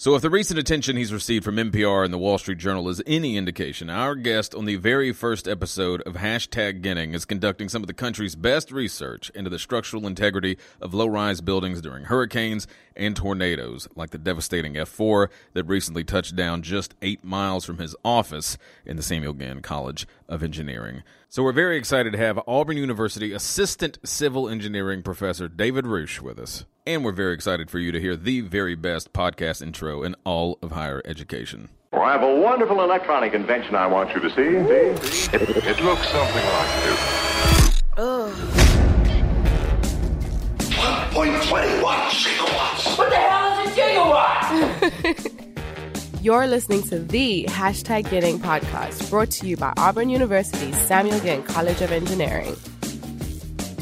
So, if the recent attention he's received from NPR and the Wall Street Journal is any indication, our guest on the very first episode of Hashtag Getting is conducting some of the country's best research into the structural integrity of low rise buildings during hurricanes and tornadoes, like the devastating F4 that recently touched down just eight miles from his office in the Samuel Ginn College of Engineering. So, we're very excited to have Auburn University Assistant Civil Engineering Professor David Roueche with us. And we're very excited for you to hear the very best podcast intro in all of higher education. Well, I have a wonderful electronic invention I want you to see. see? It, it looks something like this. 1.21 gigawatts. What the hell is a gigawatt? You're listening to the Hashtag Getting podcast, brought to you by Auburn University's Samuel Ginn College of Engineering.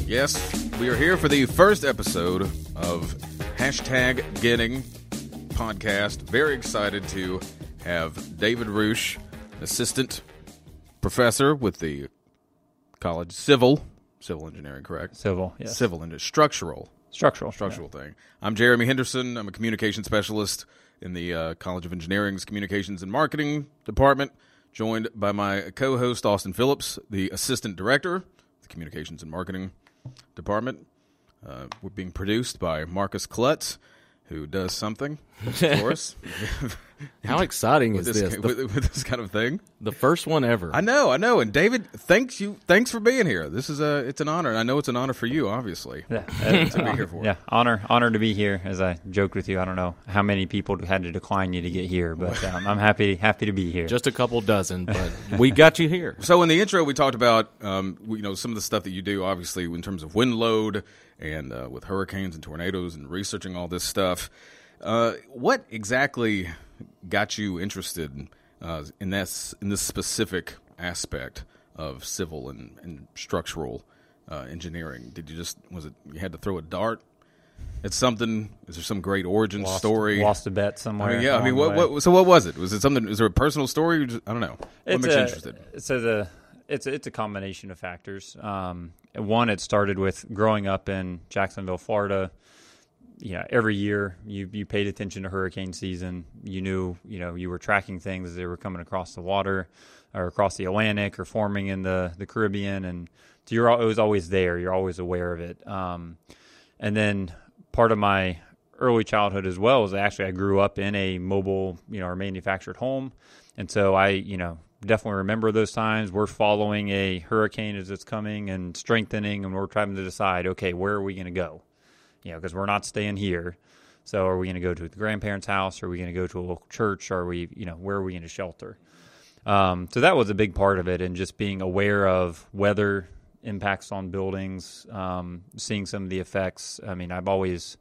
Yes, we are here for the first episode of Hashtag Getting podcast. Very excited to have David Roueche, assistant professor with the college civil civil engineering, correct? Civil, yes. Civil and structural Structural. structural thing. I'm Jeremy Henderson. I'm a communication specialist in the uh, College of Engineering's Communications and Marketing Department, joined by my co-host Austin Phillips, the assistant director of the Communications and Marketing Department. Uh, we're being produced by Marcus Klutz, who does something for us How exciting with is this, this? with, with this kind of thing. the first one ever. I know, I know. And David, thanks you, thanks for being here. This is a, it's an honor. And I know it's an honor for you, obviously. Yeah, to be here for. yeah, honor, honor to be here. As I joked with you, I don't know how many people had to decline you to get here, but um, I'm happy, happy to be here. Just a couple dozen, but we got you here. So in the intro, we talked about um, you know some of the stuff that you do, obviously in terms of wind load and uh, with hurricanes and tornadoes and researching all this stuff. Uh, what exactly got you interested uh, in this in this specific aspect of civil and, and structural uh, engineering? Did you just was it you had to throw a dart at something? Is there some great origin lost, story? lost a bet I somewhere. mean, yeah. I mean, what, what? So, what was it? Was it something? Is there a personal story? Or just, I don't know. What It's makes you interested? So the it's a, it's a combination of factors. Um, one, it started with growing up in Jacksonville, Florida. Yeah, every year you you paid attention to hurricane season. You knew you know you were tracking things as they were coming across the water or across the Atlantic or forming in the the Caribbean, and so you're it was always there. You're always aware of it. Um, and then part of my early childhood as well is actually I grew up in a mobile, you know, or manufactured home, and so I, you know, definitely remember those times. We're following a hurricane as it's coming and strengthening, and we're trying to decide, okay, where are we going to go? You know, because we're not staying here. So are we going to go to the grandparents' house? Are we going to go to a local church? Are we, you know, where are we going to shelter? Um, so that was a big part of it, and just being aware of weather impacts on buildings, um, seeing some of the effects. I mean, I've always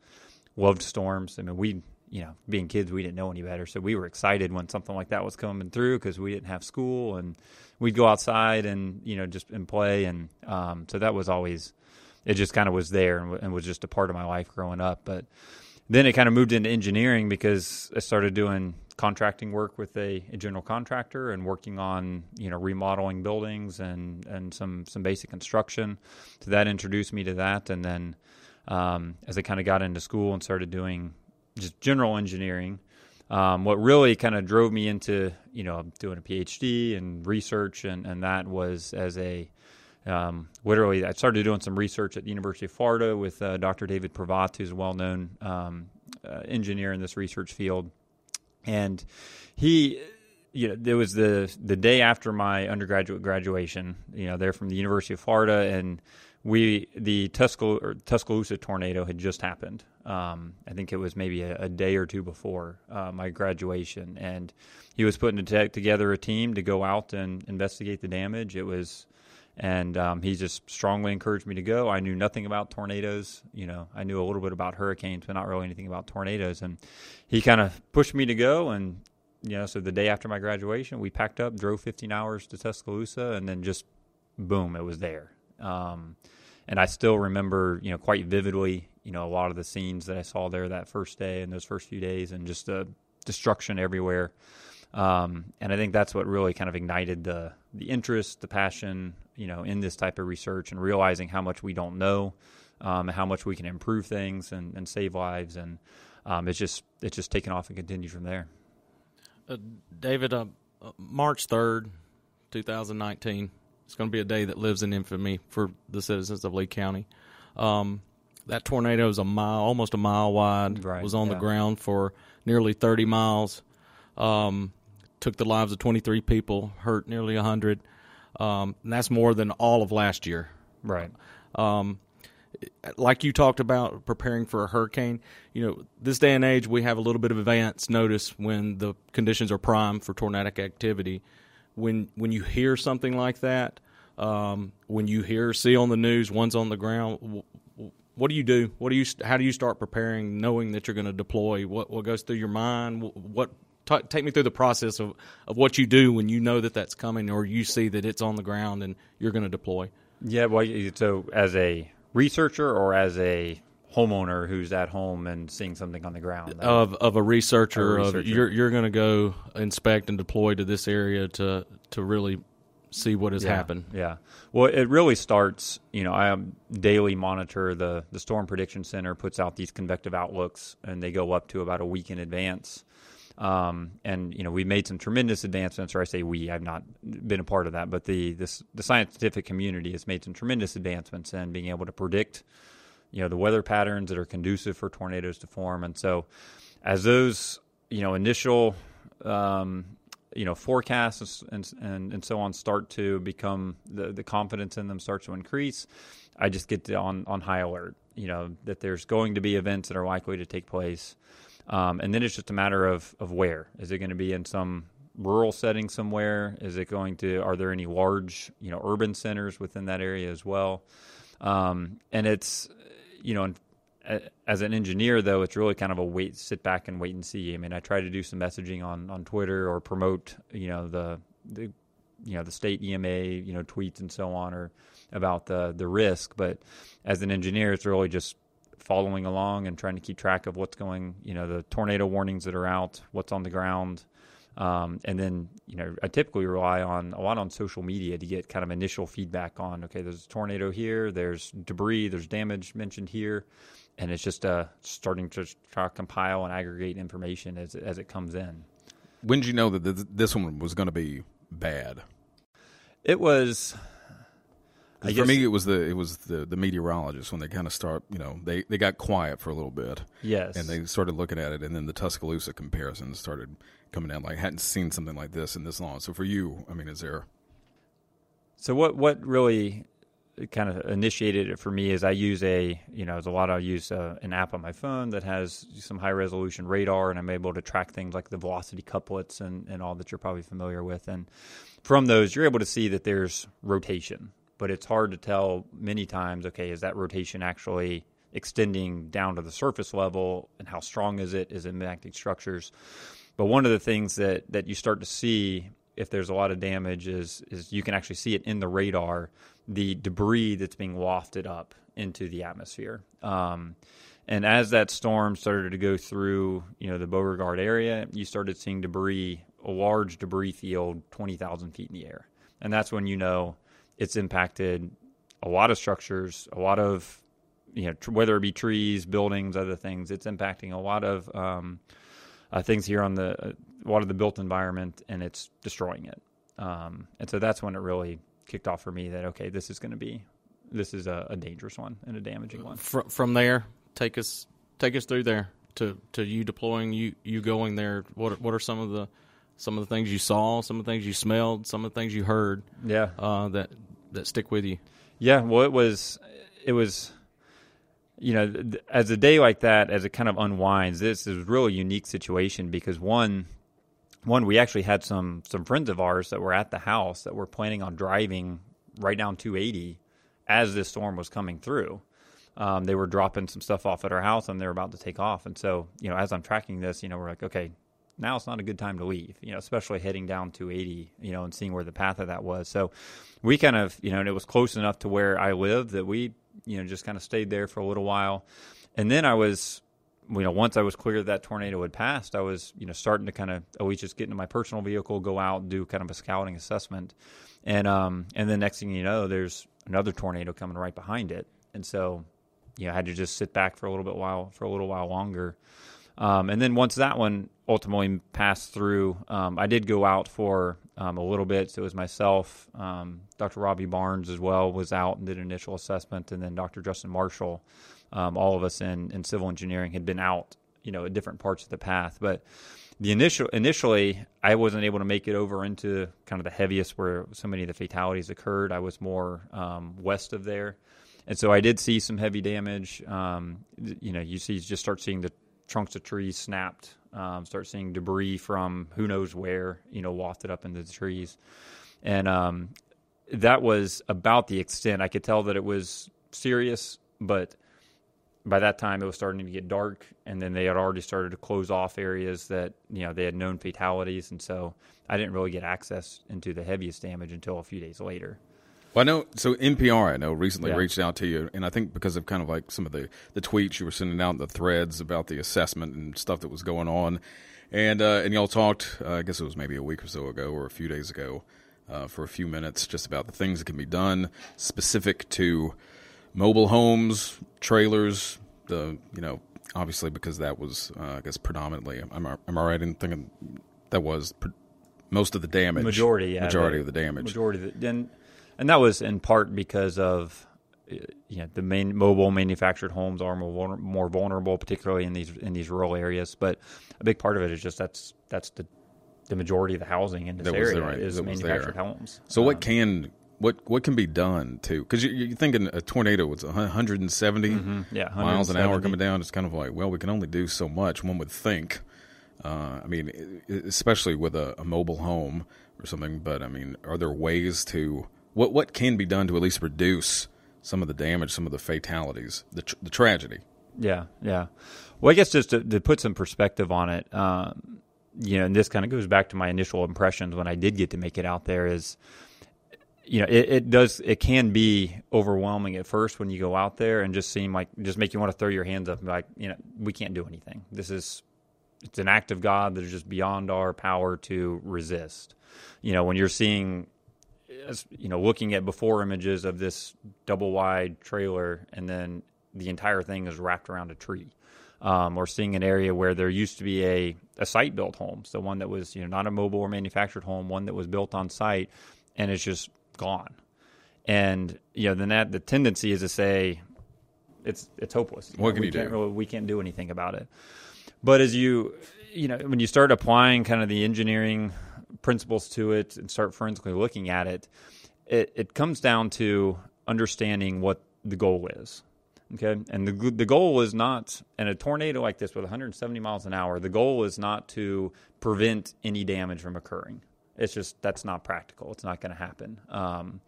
loved storms. I mean, we, you know, being kids, we didn't know any better, so we were excited when something like that was coming through because we didn't have school, and we'd go outside and you know just and play, and um, so that was always it. Just kind of was there and, and was just a part of my life growing up, but then it kind of moved into engineering because I started doing contracting work with a, a general contractor and working on you know remodeling buildings and and some some basic construction. So that introduced me to that, and then um, as I kind of got into school and started doing just general engineering. Um, what really kind of drove me into you know doing a PhD and research and, and that was as a um, literally, I started doing some research at the University of Florida with uh, Dr. David Prevatt, who's a well-known um, uh, engineer in this research field, and he, you know, there was the the day after my undergraduate graduation. You know, they're from the University of Florida, and we the Tuscaloosa tornado had just happened. Um, I think it was maybe a, a day or two before uh, my graduation, and he was putting to- together a team to go out and investigate the damage. It was and um, he just strongly encouraged me to go. I knew nothing about tornadoes. You know, I knew a little bit about hurricanes, but not really anything about tornadoes. And he kind of pushed me to go. And you know, so the day after my graduation, we packed up, drove 15 hours to Tuscaloosa, and then just boom, it was there. Um, and I still remember, you know, quite vividly, you know, a lot of the scenes that I saw there that first day and those first few days, and just the destruction everywhere. Um, and I think that's what really kind of ignited the the interest, the passion, you know, in this type of research, and realizing how much we don't know, um, how much we can improve things and, and save lives. And um, it's just it's just taken off and continued from there. David, uh, uh, March 3rd, 2019. It's going to be a day that lives in infamy for the citizens of Lee County. Um, that tornado is a mile, almost a mile wide. Right, was on the ground for nearly 30 miles. Um, took the lives of 23 people, hurt nearly 100. Um, and that's more than all of last year. Right. Um, like you talked about preparing for a hurricane, you know, this day and age we have a little bit of advance notice when the conditions are prime for tornadic activity. When when you hear something like that, um, when you hear see on the news one's on the ground, what do you do? What do you how do you start preparing, knowing that you're going to deploy? What what goes through your mind? What ta take me through the process of of what you do when you know that that's coming, or you see that it's on the ground and you're going to deploy. Yeah. Well, so as a researcher or as a homeowner who's at home and seeing something on the ground, of of a researcher, A of you're you're going to go inspect and deploy to this area to to really see what has yeah, happened. Yeah. Well, it really starts. You know, I um, daily monitor the the Storm Prediction Center puts out these convective outlooks, and they go up to about a week in advance. Um, and you know, we made some tremendous advancements, or I say we, I've not been a part of that, but the this, the scientific community has made some tremendous advancements in being able to predict, you know, the weather patterns that are conducive for tornadoes to form. And so, as those you know initial um, you know forecasts and, and and so on start to become the the confidence in them starts to increase, I just get on on high alert. You know that there's going to be events that are likely to take place, um, and then it's just a matter of of where is it going to be in some rural setting somewhere? Is it going to? Are there any large you know urban centers within that area as well? Um, and it's you know. a- As an engineer, though, it's really kind of a wait, sit back and wait and see. I mean, I try to do some messaging on, on Twitter or promote, you know, the the you know the state EMA, you know, tweets and so on, or about the the risk. But as an engineer, it's really just following along and trying to keep track of what's going, you know, the tornado warnings that are out, what's on the ground, um, and then you know I typically rely on a lot on social media to get kind of initial feedback on okay, there's a tornado here, there's debris, there's damage mentioned here, and it's just uh, starting to try to compile and aggregate information as as it comes in. When did you know that this one was going to be bad? It was. I For guess- me, it was the it was the the meteorologists when they kind of start. You know, they they got quiet for a little bit. Yes. and they started looking at it, and then the Tuscaloosa comparisons started coming down. Like hadn't seen something like this in this long. So for you, I mean, is there? So what what really kind of initiated it for me is I use a you know there's a lot I use uh, an app on my phone that has some high resolution radar and I'm able to track things like the velocity couplets and and all that you're probably familiar with and from those you're able to see that there's rotation but it's hard to tell many times okay is that rotation actually extending down to the surface level and how strong is it? Is it impacting structures? But one of the things that that you start to see if there's a lot of damage is is you can actually see it in the radar, the debris that's being wafted up into the atmosphere. Um, and as that storm started to go through, you know, the Beauregard area, you started seeing debris, a large debris field, twenty thousand feet in the air, and that's when you know it's impacted a lot of structures, a lot of you know, tr- whether it be trees, buildings, other things. It's impacting a lot of um, uh, things here on the uh, a lot of the built environment, and it's destroying it. Um, and so that's when it really kicked off for me that okay, this is going to be this is a, a dangerous one and a damaging one. From from there, take us take us through there to to you deploying, you you going there. What what are some of the some of the things you saw, some of the things you smelled, some of the things you heard Yeah, uh, that that stick with you? Yeah, well, it was, it was, you know, th- as a day like that, as it kind of unwinds, this is a really unique situation because one, one, we actually had some some friends of ours that were at the house that were planning on driving right down 280 as this storm was coming through. Um, they were dropping some stuff off at our house and they were about to take off. And so, you know, as I'm tracking this, you know, we're like, okay, now it's not a good time to leave, you know, especially heading down 280, you know, and seeing where the path of that was. So we kind of, you know, and it was close enough to where I lived that we, you know, just kind of stayed there for a little while. And then I was, you know, once I was clear that tornado had passed, I was, you know, starting to kind of least just get into my personal vehicle, go out do kind of a scouting assessment. And, um, and then next thing you know, there's another tornado coming right behind it. And so, you know, I had to just sit back for a little bit while, for a little while longer. Um, and then once that one ultimately passed through, um, I did go out for um, a little bit. So it was myself, um, Dr. Robbie Barnes as well was out and did an initial assessment, and then Dr. Justin Marshall. Um, all of us in, in civil engineering had been out, you know, at different parts of the path. But the initial initially, I wasn't able to make it over into kind of the heaviest where so many of the fatalities occurred. I was more um, west of there, and so I did see some heavy damage. Um, you know, you see, you just start seeing the trunks of trees snapped, um, start seeing debris from who knows where, you know, wafted up into the trees. And um, that was about the extent. I could tell that it was serious, but by that time it was starting to get dark and then they had already started to close off areas that you know they had known fatalities and so i didn't really get access into the heaviest damage until a few days later Well, I know. So NPR, I know, recently Yeah. reached out to you, and I think because of kind of like some of the the tweets you were sending out, the threads about the assessment and stuff that was going on, and uh, and y'all talked. Uh, I guess it was maybe a week or so ago, or a few days ago, uh, for a few minutes, just about the things that can be done specific to mobile homes, trailers. The you know obviously because that was uh, I guess predominantly. Am I, am I right in thinking that was pre- most of the damage? majority yeah, majority of the damage. majority of the, and and that was in part because of you know the main mobile manufactured homes are more more vulnerable particularly in these in these rural areas but a big part of it is just that's that's the the majority of the housing in this That area right, is was there. manufactured homes So what Um, can what what can be done to because you, you're thinking a tornado was 170 Mm-hmm. yeah miles an hour coming down. It's kind of like well, we can only do so much. One would think. Uh, I mean, especially with a, a mobile home or something. But I mean, are there ways to what what can be done to at least reduce some of the damage, some of the fatalities, the tr- the tragedy? Yeah, yeah. Well, I guess just to, to put some perspective on it, um, you know, and this kind of goes back to my initial impressions when I did get to make it out there is, you know, it, it does, it can be overwhelming at first when you go out there and just seem like, just make you want to throw your hands up and like, you know, we can't do anything. This is, it's an act of God that is just beyond our power to resist. You know, when you're seeing as- you know, looking at before images of this double wide trailer, and then the entire thing is wrapped around a tree. Um, or seeing an area where there used to be a, a site built home, so one that was you know not a mobile or manufactured home, one that was built on site, and it's just gone. And you know, then that the tendency is to say it's it's hopeless. What can we you can't do? really- we can't do anything about it. But as you, you know, when you start applying kind of the engineering principles to it and start forensically looking at it, it, it comes down to understanding what the goal is. Okay. And the, the goal is not, in a tornado like this with 170 miles an hour, the goal is not to prevent any damage from occurring. It's just, that's not practical. It's not going to happen. Um,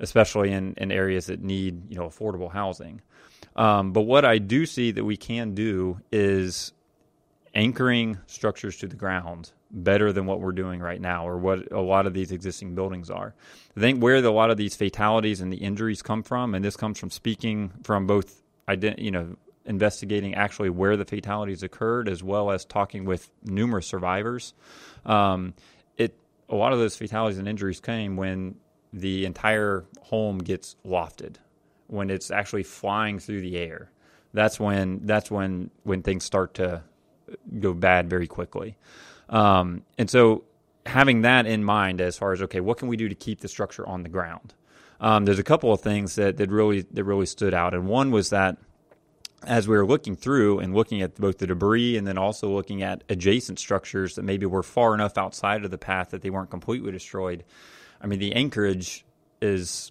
especially in, in areas that need, you know, affordable housing. Um, but what I do see that we can do is anchoring structures to the ground better than what we're doing right now or what a lot of these existing buildings are. I think where the, a lot of these fatalities and the injuries come from, and this comes from speaking from both, you know, investigating actually where the fatalities occurred as well as talking with numerous survivors. Um, it a lot of those fatalities and injuries came when the entire home gets lofted, when it's actually flying through the air. That's when that's when when things start to go bad very quickly. Um, and so having that in mind as far as okay, what can we do to keep the structure on the ground? Um, there's a couple of things that, that really that really stood out, and one was that as we were looking through and looking at both the debris and then also looking at adjacent structures that maybe were far enough outside of the path that they weren't completely destroyed. I mean, the anchorage is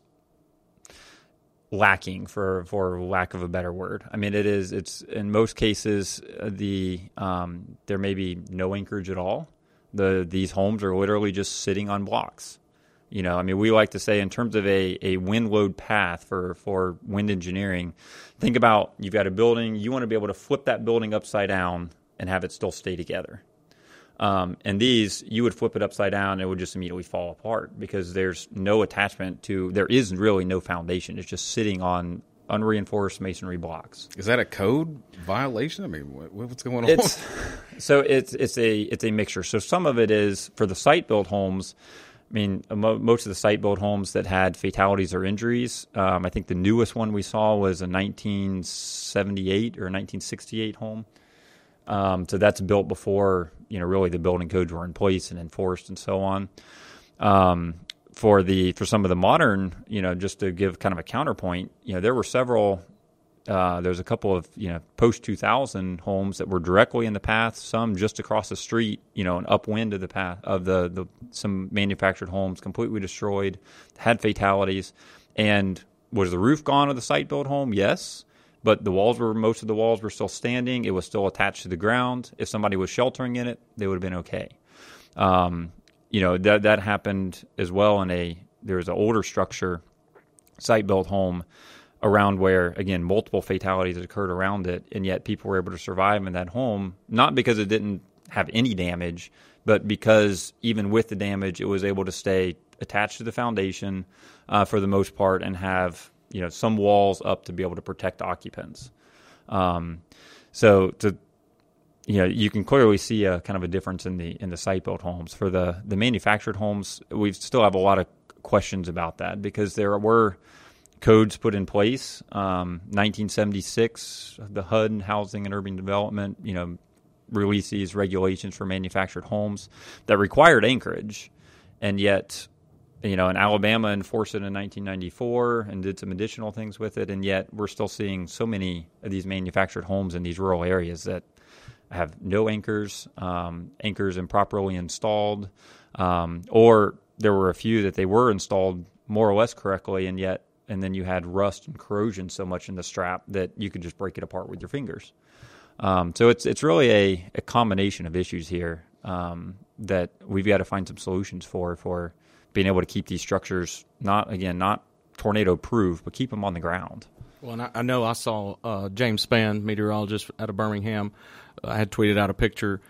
lacking for for lack of a better word. I mean, it is. It's in most cases uh, the um, there may be no anchorage at all. The these homes are literally just sitting on blocks. You know, I mean, we like to say in terms of a, a wind load path for, for wind engineering, think about you've got a building, you want to be able to flip that building upside down and have it still stay together. Um, and these, you would flip it upside down, and it would just immediately fall apart because there's no attachment to, there is really no foundation. It's just sitting on unreinforced masonry blocks. Is that a code violation? I mean, what, what's going on? It's so it's it's a it's a mixture. So some of it is for the site built homes. I mean, most of the site built homes that had fatalities or injuries. Um, I think the newest one we saw was a 1978 or 1968 home. Um, so that's built before you know really the building codes were in place and enforced and so on. Um, for the for some of the modern, you know, just to give kind of a counterpoint, you know, there were several. Uh, there's a couple of you know post 2000 homes that were directly in the path, some just across the street, you know, an upwind of the path of the the some manufactured homes completely destroyed, had fatalities, and was the roof gone of the site built home? Yes, but the walls were most of the walls were still standing. It was still attached to the ground. If somebody was sheltering in it, they would have been okay. Um, you know that that happened as well in a there was an older structure, site built home around where again multiple fatalities occurred around it, and yet people were able to survive in that home not because it didn't have any damage, but because even with the damage, it was able to stay attached to the foundation uh, for the most part and have you know some walls up to be able to protect occupants. Um, so to you know, you can clearly see a kind of a difference in the in the site built homes. For the the manufactured homes, we still have a lot of questions about that because there were codes put in place. Um, 1976, the HUD, Housing and Urban Development, you know, released these regulations for manufactured homes that required anchorage, and yet, you know, in Alabama enforced it in 1994 and did some additional things with it, and yet we're still seeing so many of these manufactured homes in these rural areas that have no anchors, um, anchors improperly installed, um, or there were a few that they were installed more or less correctly, and yet, and then you had rust and corrosion so much in the strap that you could just break it apart with your fingers. Um, so it's it's really a, a combination of issues here um, that we've got to find some solutions for for being able to keep these structures not again not tornado proof, but keep them on the ground. Well, I, I, know I saw uh, James Spann, meteorologist out of Birmingham. I had tweeted out a picture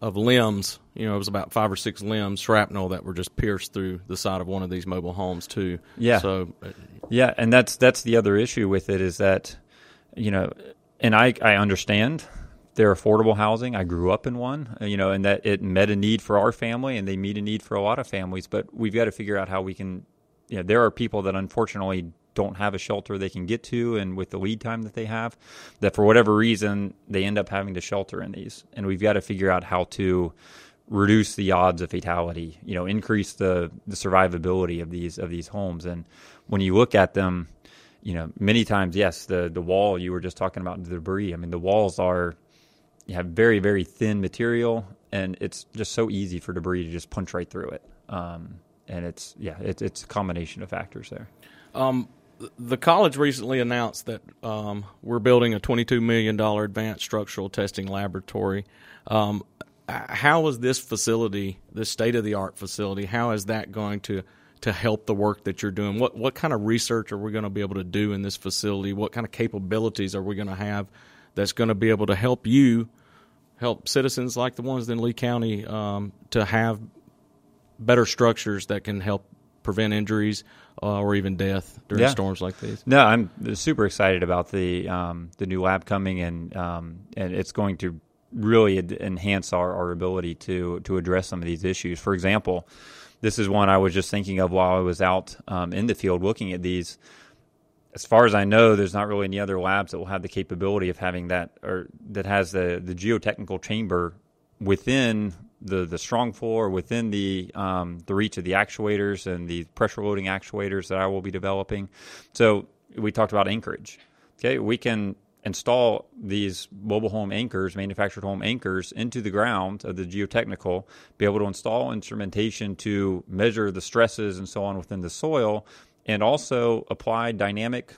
of limbs. You know, it was about five or six limbs, shrapnel that were just pierced through the side of one of these mobile homes too. Yeah. So, uh, yeah, and that's that's the other issue with it is that, you know, and I I understand they're affordable housing. I grew up in one, uh, you know, and that it met a need for our family, and they meet a need for a lot of families. But we've got to figure out how we can. You know, there are people that unfortunately don't have a shelter they can get to and with the lead time that they have that for whatever reason they end up having to shelter in these and we've got to figure out how to reduce the odds of fatality you know increase the the survivability of these of these homes and when you look at them you know many times yes the the wall you were just talking about the debris i mean the walls are you have very very thin material and it's just so easy for debris to just punch right through it um, and it's yeah it's it's a combination of factors there um, the college recently announced that um, we're building a $22 million advanced structural testing laboratory. Um, how is this facility, this state of the art facility, how is that going to to help the work that you're doing? What what kind of research are we going to be able to do in this facility? What kind of capabilities are we going to have that's going to be able to help you, help citizens like the ones in Lee County um, to have better structures that can help prevent injuries uh, or even death during yeah. storms like these. No, I'm super excited about the um, the new lab coming, and um, and it's going to really ad- enhance our, our ability to to address some of these issues. For example, this is one I was just thinking of while I was out um, in the field looking at these. As far as I know, there's not really any other labs that will have the capability of having that or that has the the geotechnical chamber within the the strong floor within the um, the reach of the actuators and the pressure loading actuators that I will be developing. So we talked about anchorage. Okay, we can install these mobile home anchors, manufactured home anchors, into the ground of the geotechnical, be able to install instrumentation to measure the stresses and so on within the soil, and also apply dynamic,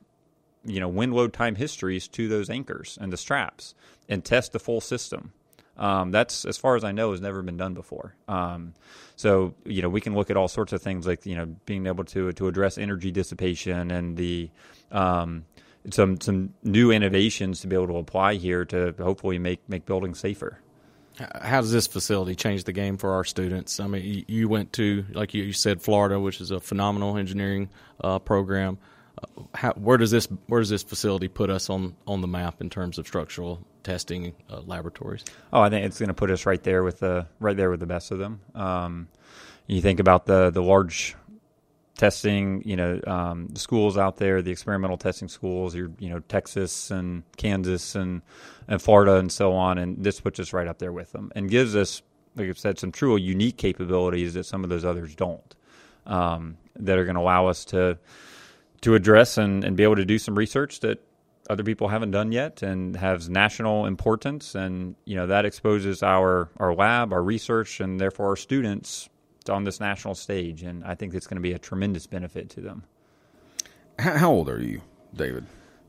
you know, wind load time histories to those anchors and the straps, and test the full system. Um, that's as far as I know has never been done before. Um, so you know we can look at all sorts of things like you know being able to to address energy dissipation and the um, some some new innovations to be able to apply here to hopefully make make buildings safer. How does this facility change the game for our students? I mean, you went to, like you said, Florida, which is a phenomenal engineering uh, program. Uh, how, where does this where does this facility put us on on the map in terms of structural testing uh, laboratories? Oh, I think it's going to put us right there with the right there with the best of them. Um, you think about the the large testing, you know, um, the schools out there, the experimental testing schools, your, you know, Texas and Kansas and, and Florida and so on. And this puts us right up there with them and gives us, like I said, some truly unique capabilities that some of those others don't, um, that are going to allow us to, to address and, and be able to do some research that other people haven't done yet and has national importance and you know that exposes our our lab our research and therefore our students on this national stage and i think it's going to be a tremendous benefit to them How, how old are you, David?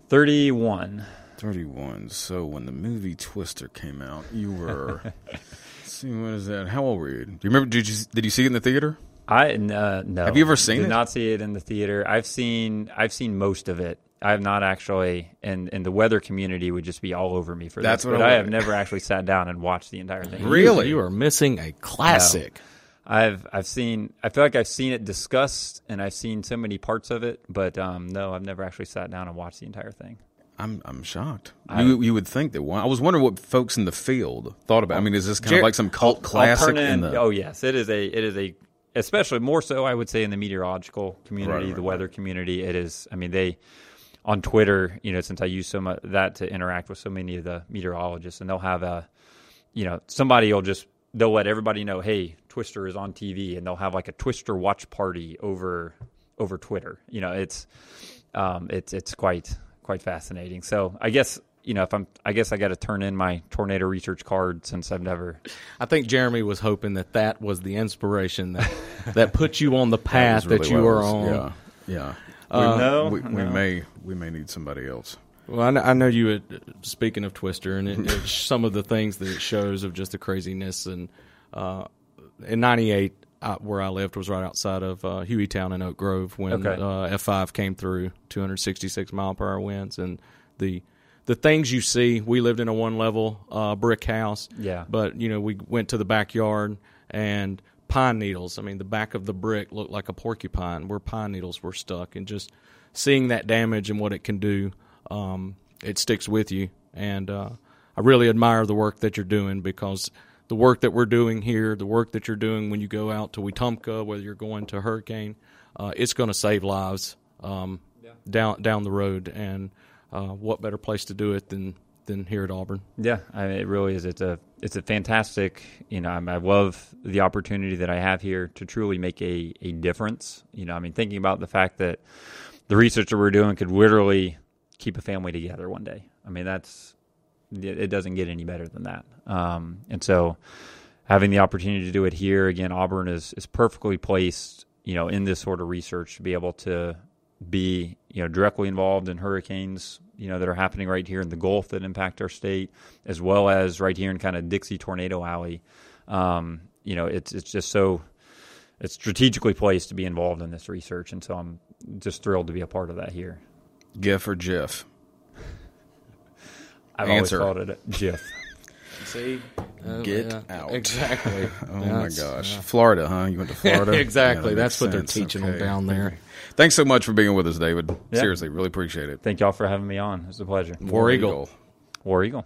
31 31. So when the movie Twister came out, you were. let's see, what is that? How old were you? Do you remember? Did you did you see it in the theater? i uh, no Have you ever seen did it? not see it in the theater i've seen i've seen most of it I've not actually, and and the weather community would just be all over me for That's this. what but I I have never actually sat down and watched the entire thing. Really? You are missing a classic. I've I've seen I feel like I've seen it discussed and I've seen so many parts of it, but um, no, I've never actually sat down and watched the entire thing. I'm I'm shocked. you you would think that one. I was wondering what folks in the field thought about. I mean, is this kind of like some cult classic? in in- the, oh yes, it is a it is a especially more so I would say in the meteorological community, Right, right, the weather community. It is. I mean they on Twitter, you know, since I use so much that to interact with so many of the meteorologists, and they'll have a, you know, somebody will just they'll let everybody know, hey, Twister is on TV, and they'll have like a Twister watch party over over Twitter. You know, it's um, it's it's quite quite fascinating. So I guess you know if I'm I guess I got to turn in my tornado research card since I've never I think Jeremy was hoping that that was the inspiration that that put you on the path that, really you what were on. Yeah, yeah. Uh, no, we, we may we may need somebody else. Well, I know, I know you. Had, speaking of Twister, and it, it's some of the things that it shows of just the craziness. And uh, in '98, uh, where I lived was right outside of uh, Hueytown in Oak Grove when Okay. uh, F5 came through, 266 mile per hour winds, and the the things you see. We lived in a one level uh, brick house. Yeah. but you know we went to the backyard and pine needles. I mean, the back of the brick looked like a porcupine where pine needles were stuck, and just seeing that damage and what it can do, um, it sticks with you. And uh, I really admire the work that you're doing because the work that we're doing here, the work that you're doing when you go out to Wetumpka, whether you're going to Hurricane, uh, it's going to save lives um, down down the road. And uh, what better place to do it than than here at Auburn? Yeah, I mean, it really is. It's a it's a fantastic. You know, I, I love the opportunity that I have here to truly make a a difference. You know, I mean, thinking about the fact that the research that we're doing could literally keep a family together one day. I mean, that's it doesn't get any better than that. Um, and so, having the opportunity to do it here again, Auburn is is perfectly placed. You know, in this sort of research to be able to be you know directly involved in hurricanes you know that are happening right here in the Gulf that impact our state, as well as right here in kind of Dixie Tornado Alley. Um, you know, it's it's just so it's strategically placed to be involved in this research, and so I'm just thrilled to be a part of that here. Gif or Jeff? I've Answer. always called it GIF. See, oh, Get out. Exactly. Oh my gosh, Florida, huh? You went to Florida. exactly. Yeah, that That's makes what they're teaching Okay. them down there. Thanks so much for being with us, David. Yeah. Seriously, really appreciate it. Thank y'all for having me on. It's a pleasure. War Eagle. War Eagle.